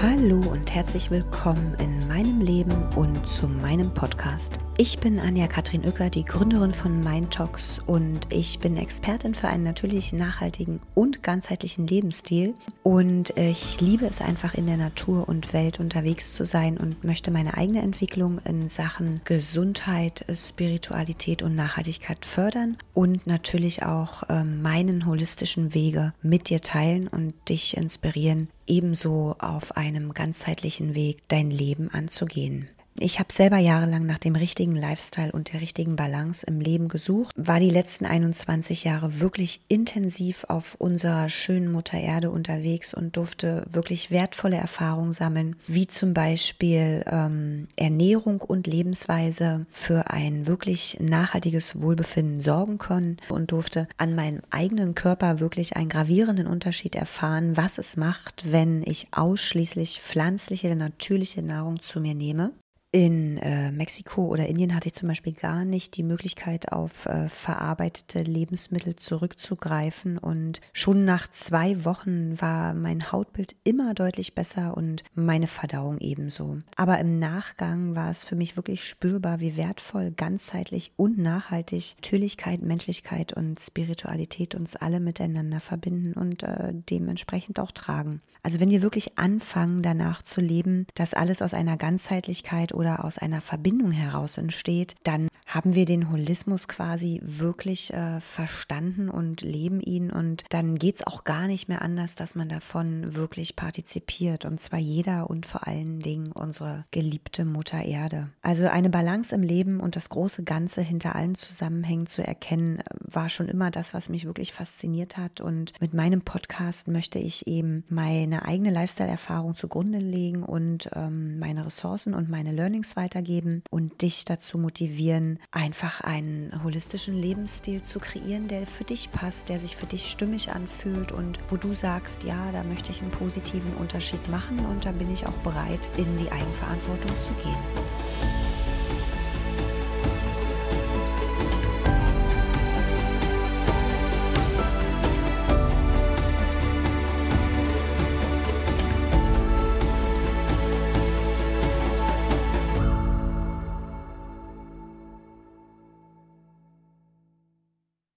Hallo und herzlich willkommen in meinem Leben und zu meinem Podcast. Ich bin Anja Katrin Uecker, die Gründerin von MindTalks und ich bin Expertin für einen natürlich nachhaltigen und ganzheitlichen Lebensstil und ich liebe es einfach in der Natur und Welt unterwegs zu sein und möchte meine eigene Entwicklung in Sachen Gesundheit, Spiritualität und Nachhaltigkeit fördern und natürlich auch äh, meinen holistischen Wege mit dir teilen und dich inspirieren, ebenso auf einem ganzheitlichen Weg dein Leben anzugehen. Ich habe selber jahrelang nach dem richtigen Lifestyle und der richtigen Balance im Leben gesucht, war die letzten 21 Jahre wirklich intensiv auf unserer schönen Mutter Erde unterwegs und durfte wirklich wertvolle Erfahrungen sammeln, wie zum Beispiel ähm, Ernährung und Lebensweise für ein wirklich nachhaltiges Wohlbefinden sorgen können und durfte an meinem eigenen Körper wirklich einen gravierenden Unterschied erfahren, was es macht, wenn ich ausschließlich pflanzliche, natürliche Nahrung zu mir nehme in äh, Mexiko oder Indien hatte ich zum Beispiel gar nicht die Möglichkeit, auf äh, verarbeitete Lebensmittel zurückzugreifen. Und schon nach zwei Wochen war mein Hautbild immer deutlich besser und meine Verdauung ebenso. Aber im Nachgang war es für mich wirklich spürbar, wie wertvoll, ganzheitlich und nachhaltig Natürlichkeit, Menschlichkeit und Spiritualität uns alle miteinander verbinden und äh, dementsprechend auch tragen. Also wenn wir wirklich anfangen, danach zu leben, dass alles aus einer Ganzheitlichkeit oder aus einer Verbindung heraus entsteht, dann haben wir den Holismus quasi wirklich äh, verstanden und leben ihn. Und dann geht es auch gar nicht mehr anders, dass man davon wirklich partizipiert. Und zwar jeder und vor allen Dingen unsere geliebte Mutter Erde. Also eine Balance im Leben und das große Ganze hinter allen Zusammenhängen zu erkennen, äh, war schon immer das, was mich wirklich fasziniert hat. Und mit meinem Podcast möchte ich eben meine eigene Lifestyle-Erfahrung zugrunde legen und ähm, meine Ressourcen und meine Learnings weitergeben und dich dazu motivieren, einfach einen holistischen Lebensstil zu kreieren, der für dich passt, der sich für dich stimmig anfühlt und wo du sagst, ja, da möchte ich einen positiven Unterschied machen und da bin ich auch bereit, in die Eigenverantwortung zu gehen.